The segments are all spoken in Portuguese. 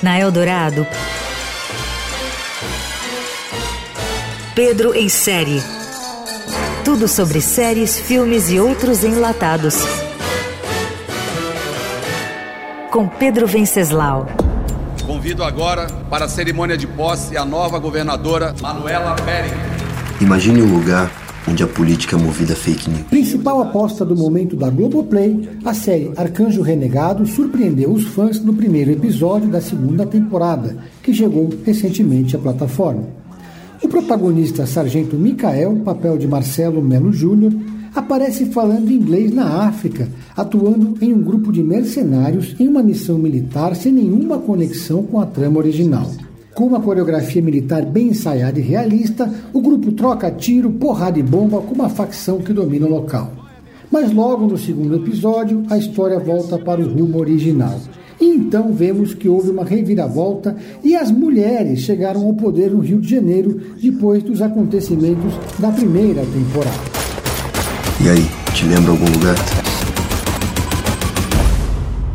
Na Eldorado, Pedro em série. Tudo sobre séries, filmes e outros enlatados. Com Pedro Venceslau. Convido agora para a cerimônia de posse a nova governadora Manuela Bering. Imagine um lugar onde a política é movida fake news. Principal aposta do momento da Globoplay, a série Arcanjo Renegado surpreendeu os fãs no primeiro episódio da segunda temporada, que chegou recentemente à plataforma. O protagonista Sargento Micael, papel de Marcelo Melo Júnior, aparece falando inglês na África, atuando em um grupo de mercenários em uma missão militar sem nenhuma conexão com a trama original. Com uma coreografia militar bem ensaiada e realista, o grupo troca tiro, porrada e bomba com uma facção que domina o local. Mas logo no segundo episódio, a história volta para o rumo original. E então vemos que houve uma reviravolta e as mulheres chegaram ao poder no Rio de Janeiro depois dos acontecimentos da primeira temporada. E aí, te lembra algum lugar?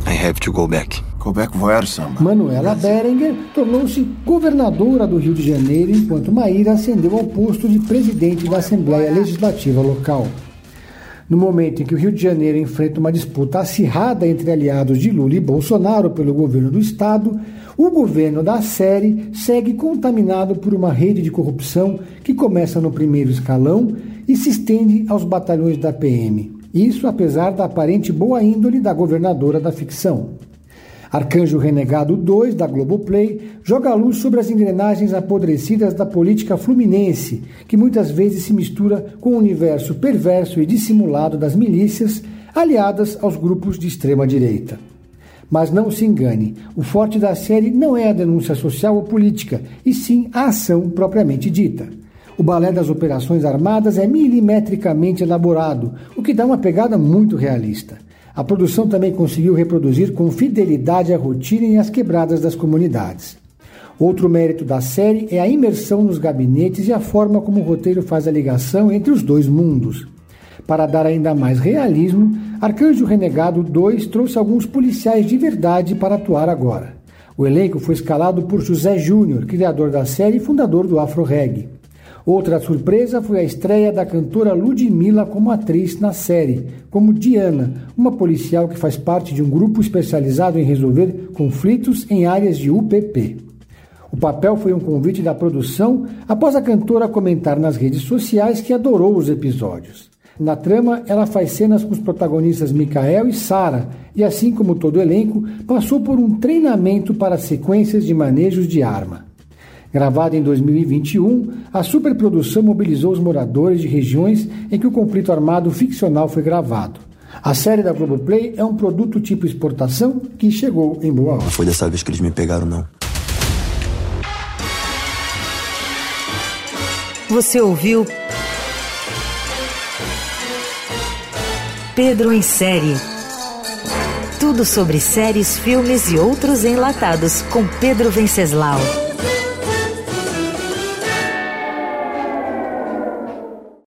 I have to go back. Manuela Berenguer tornou-se governadora do Rio de Janeiro, enquanto Maíra ascendeu ao posto de presidente da Assembleia Legislativa local. No momento em que o Rio de Janeiro enfrenta uma disputa acirrada entre aliados de Lula e Bolsonaro pelo governo do estado, o governo da série segue contaminado por uma rede de corrupção que começa no primeiro escalão e se estende aos batalhões da PM. Isso apesar da aparente boa índole da governadora da ficção. Arcanjo Renegado 2, da Globoplay, joga a luz sobre as engrenagens apodrecidas da política fluminense, que muitas vezes se mistura com o universo perverso e dissimulado das milícias, aliadas aos grupos de extrema-direita. Mas não se engane, o forte da série não é a denúncia social ou política, e sim a ação propriamente dita. O balé das operações armadas é milimetricamente elaborado, o que dá uma pegada muito realista. A produção também conseguiu reproduzir com fidelidade a rotina e as quebradas das comunidades. Outro mérito da série é a imersão nos gabinetes e a forma como o roteiro faz a ligação entre os dois mundos. Para dar ainda mais realismo, Arcanjo Renegado 2 trouxe alguns policiais de verdade para atuar agora. O elenco foi escalado por José Júnior, criador da série e fundador do Afro Reggae. Outra surpresa foi a estreia da cantora Ludmilla como atriz na série, como Diana, uma policial que faz parte de um grupo especializado em resolver conflitos em áreas de UPP. O papel foi um convite da produção após a cantora comentar nas redes sociais que adorou os episódios. Na trama, ela faz cenas com os protagonistas Mikael e Sara, e assim como todo o elenco, passou por um treinamento para sequências de manejos de arma. Gravada em 2021, a superprodução mobilizou os moradores de regiões em que o conflito armado ficcional foi gravado. A série da Globoplay é um produto tipo exportação que chegou em boa hora. Não foi dessa vez que eles me pegaram, não. Você ouviu Pedro em série. Tudo sobre séries, filmes e outros enlatados com Pedro Venceslau.